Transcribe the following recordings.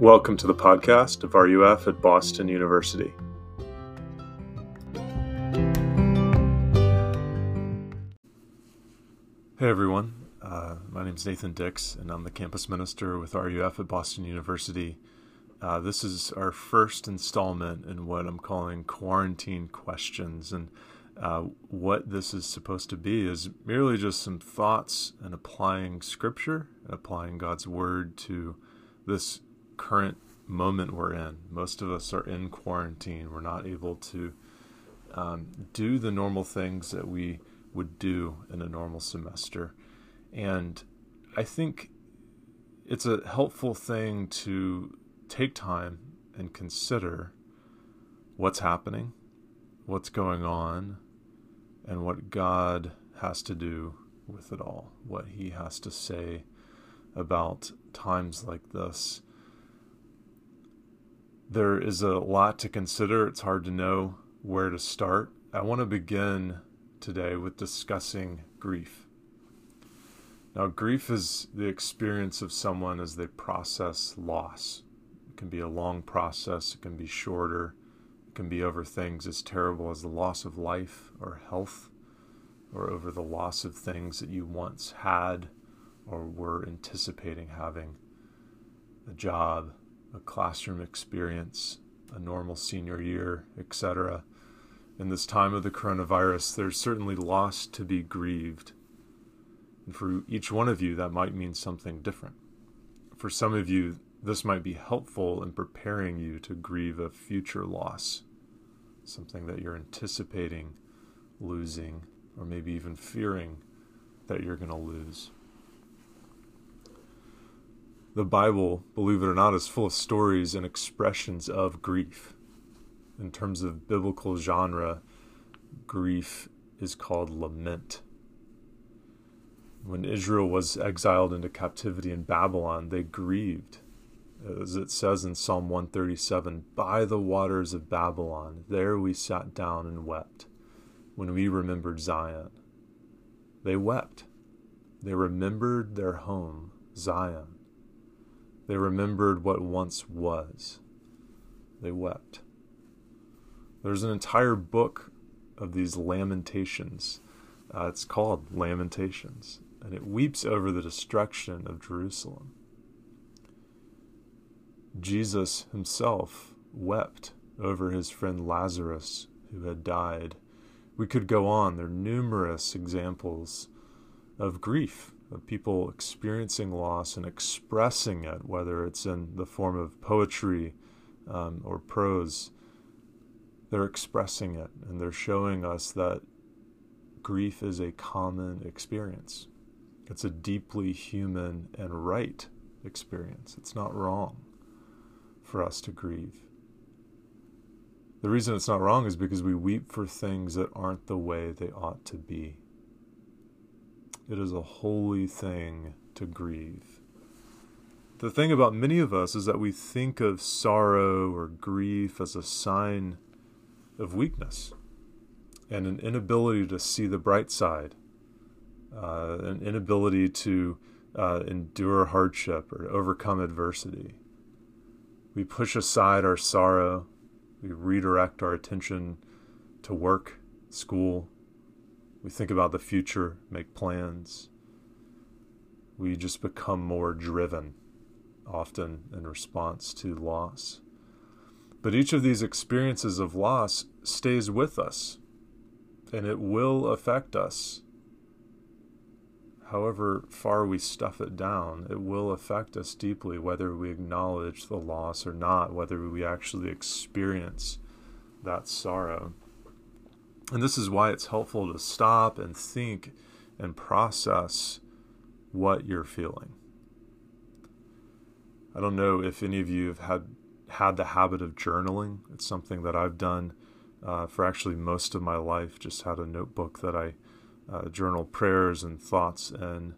Welcome to the podcast of RUF at Boston University. Hey everyone, uh, my name is Nathan Dix, and I'm the campus minister with RUF at Boston University. Uh, this is our first installment in what I'm calling quarantine questions. And uh, what this is supposed to be is merely just some thoughts and applying scripture and applying God's word to this current moment we're in. Most of us are in quarantine. We're not able to um, do the normal things that we would do in a normal semester. And I think it's a helpful thing to take time and consider what's happening, what's going on, and what God has to do with it all, what He has to say about times like this there is a lot to consider. It's hard to know where to start. I want to begin today with discussing grief. Now, grief is the experience of someone as they process loss. It can be a long process, it can be shorter, it can be over things as terrible as the loss of life or health, or over the loss of things that you once had or were anticipating having a job, a classroom experience, a normal senior year, etc. In this time of the coronavirus, there's certainly loss to be grieved. And for each one of you, that might mean something different. For some of you, this might be helpful in preparing you to grieve a future loss, something that you're anticipating losing, or maybe even fearing that you're going to lose. The Bible, believe it or not, is full of stories and expressions of grief. In terms of biblical genre, grief is called lament. When Israel was exiled into captivity in Babylon, they grieved. As it says in Psalm 137 By the waters of Babylon, there we sat down and wept when we remembered Zion. They wept. They remembered their home, Zion. They remembered what once was. They wept. There's an entire book of these lamentations. Uh, it's called Lamentations, and it weeps over the destruction of Jerusalem. Jesus himself wept over his friend Lazarus who had died. We could go on. There are numerous examples of grief people experiencing loss and expressing it, whether it's in the form of poetry um, or prose, they're expressing it and they're showing us that grief is a common experience. It's a deeply human and right experience. It's not wrong for us to grieve. The reason it's not wrong is because we weep for things that aren't the way they ought to be. It is a holy thing to grieve. The thing about many of us is that we think of sorrow or grief as a sign of weakness and an inability to see the bright side, uh, an inability to uh, endure hardship or overcome adversity. We push aside our sorrow, we redirect our attention to work, school, we think about the future, make plans. We just become more driven, often in response to loss. But each of these experiences of loss stays with us, and it will affect us. However far we stuff it down, it will affect us deeply, whether we acknowledge the loss or not, whether we actually experience that sorrow. And this is why it's helpful to stop and think and process what you're feeling. I don't know if any of you have had had the habit of journaling. It's something that I've done uh, for actually most of my life. Just had a notebook that I uh, journal prayers and thoughts, and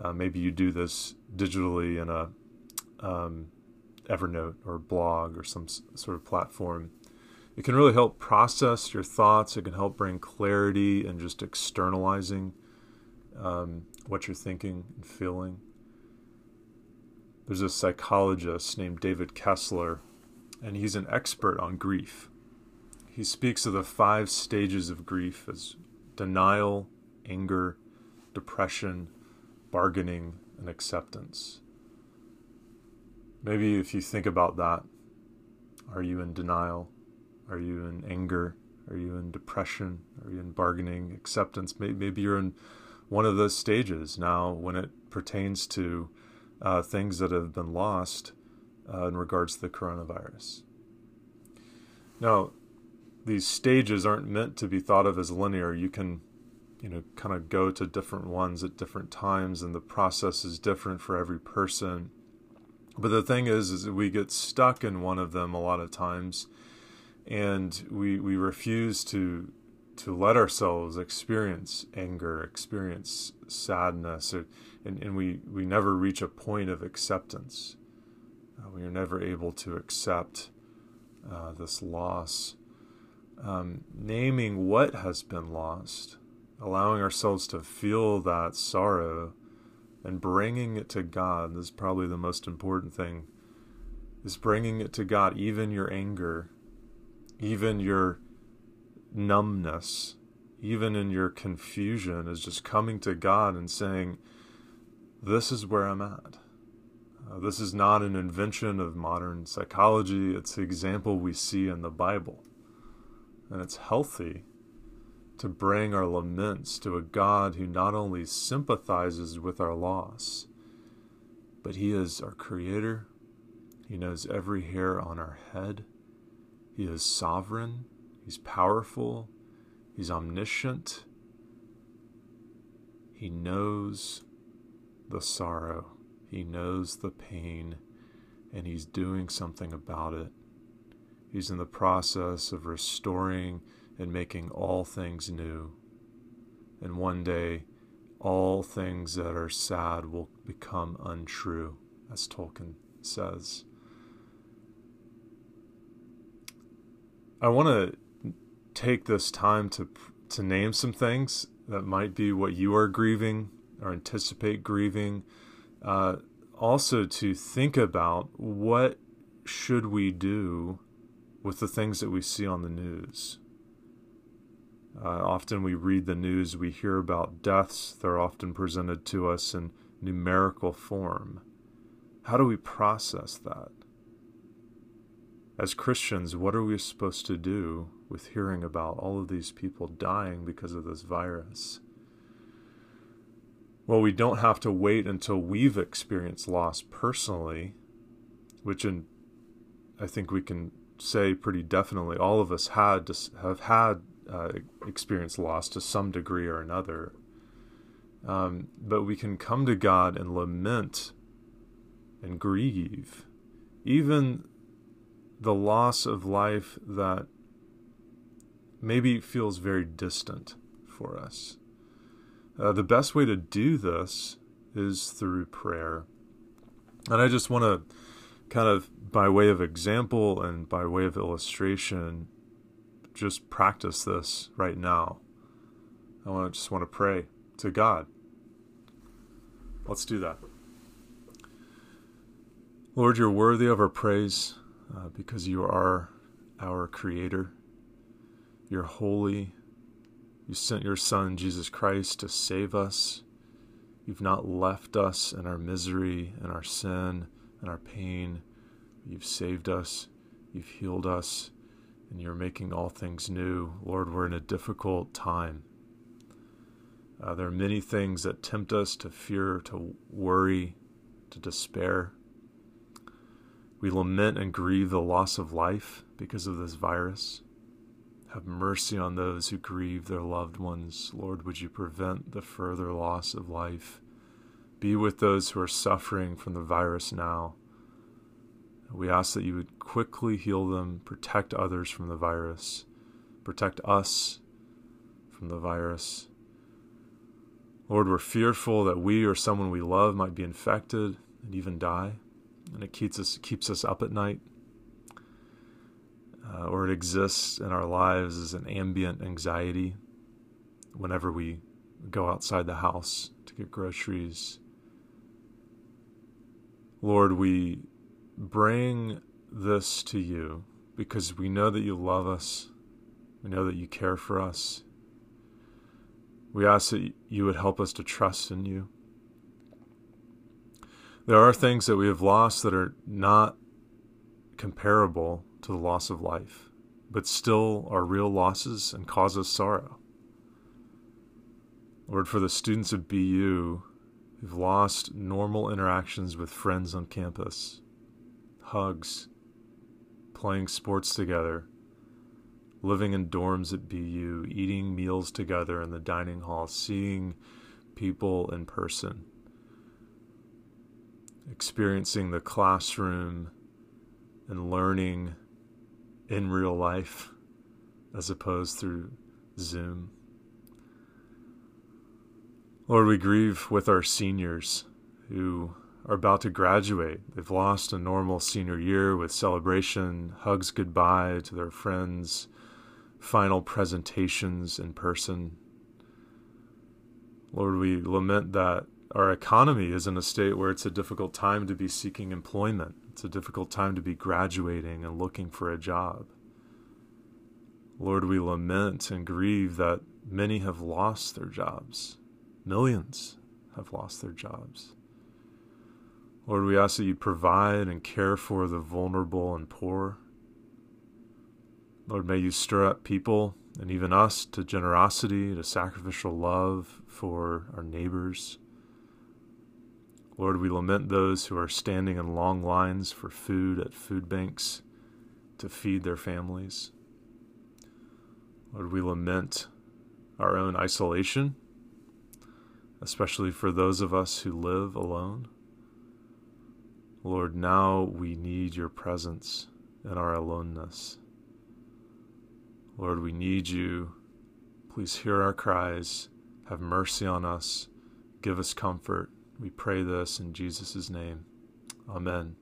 uh, maybe you do this digitally in a um, Evernote or blog or some sort of platform. It can really help process your thoughts. It can help bring clarity and just externalizing um, what you're thinking and feeling. there's a psychologist named David Kessler, and he's an expert on grief. He speaks of the five stages of grief as denial, anger, depression, bargaining, and acceptance. Maybe if you think about that, are you in denial? Are you in anger? Are you in depression? Are you in bargaining, acceptance? Maybe you're in one of those stages now when it pertains to uh, things that have been lost uh, in regards to the coronavirus. Now, these stages aren't meant to be thought of as linear. You can, you know, kind of go to different ones at different times, and the process is different for every person. But the thing is, is we get stuck in one of them a lot of times, and we we refuse to to let ourselves experience anger, experience sadness, or, and, and we, we never reach a point of acceptance. Uh, we are never able to accept uh, this loss. Um, naming what has been lost, allowing ourselves to feel that sorrow, and bringing it to God. This is probably the most important thing. Is bringing it to God, even your anger, even your numbness, even in your confusion, is just coming to God and saying, This is where I'm at. Uh, this is not an invention of modern psychology, it's the example we see in the Bible. And it's healthy to bring our laments to a God who not only sympathizes with our loss, but He is our Creator. He knows every hair on our head. He is sovereign. He's powerful, He's omniscient, He knows the sorrow, He knows the pain, and He's doing something about it. He's in the process of restoring and making all things new. And one day, all things that are sad will become untrue, as Tolkien says. I want to take this time to to name some things that might be what you are grieving or anticipate grieving. Uh, also, to think about what should we do with the things that we see on the news. Uh, often we read the news, we hear about deaths. They're often presented to us in numerical form. How do we process that? As Christians, what are we supposed to do with hearing about all of these people dying because of this virus. Well, we don't have to wait until we've experienced loss personally, which in, I think we can say pretty definitely all of us had to have had uh, experienced loss to some degree or another. Um, but we can come to God and lament and grieve, even the loss of life that maybe feels very distant for us. Uh, the best way to do this is through prayer. And I just want to kind of, by way of example and by way of illustration, just practice this right now. I want to just want to pray to God. Let's do that. Lord, you're worthy of our praise uh, because you are our Creator. You're holy. You sent your Son, Jesus Christ, to save us. You've not left us in our misery and our sin and our pain. You've saved us. You've healed us. And you're making all things new. Lord, we're in a difficult time. Uh, there are many things that tempt us to fear, to worry, to despair. We lament and grieve the loss of life because of this virus. Have mercy on those who grieve their loved ones. Lord, would you prevent the further loss of life? Be with those who are suffering from the virus now. We ask that you would quickly heal them, protect others from the virus, protect us from the virus. Lord, we're fearful that we or someone we love might be infected and even die, and it keeps us keeps us up at night uh, or it exists in our lives as an ambient anxiety whenever we go outside the house to get groceries. Lord, we bring this to you because we know that you love us. We know that you care for us. We ask that you would help us to trust in you. There are things that we have lost that are not comparable to the loss of life, but still are real losses and cause us sorrow. Lord, for the students of BU who've lost normal interactions with friends on campus, hugs, playing sports together, living in dorms at BU, eating meals together in the dining hall, seeing people in person, experiencing the classroom and learning in real life as opposed through Zoom. Lord, we grieve with our seniors who are about to graduate. They've lost a normal senior year with celebration, hugs goodbye to their friends, final presentations in person. Lord, we lament that our economy is in a state where it's a difficult time to be seeking employment. It's a difficult time to be graduating and looking for a job. Lord, we lament and grieve that many have lost their jobs. Millions have lost their jobs. Lord, we ask that you provide and care for the vulnerable and poor. Lord, may you stir up people and even us to generosity, to sacrificial love for our neighbors. Lord, we lament those who are standing in long lines for food at food banks to feed their families. Lord, we lament our own isolation, especially for those of us who live alone. Lord, now we need your presence in our aloneness. Lord, we need you. Please hear our cries. Have mercy on us. Give us comfort. We pray this in Jesus' name. Amen.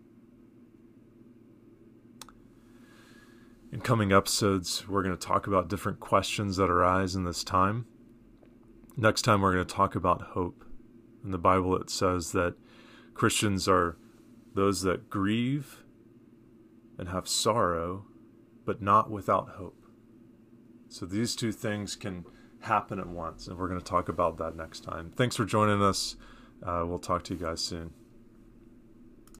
In coming episodes, we're going to talk about different questions that arise in this time. Next time, we're going to talk about hope. In the Bible, it says that Christians are those that grieve and have sorrow, but not without hope. So these two things can happen at once, and we're going to talk about that next time. Thanks for joining us. Uh, we'll talk to you guys soon.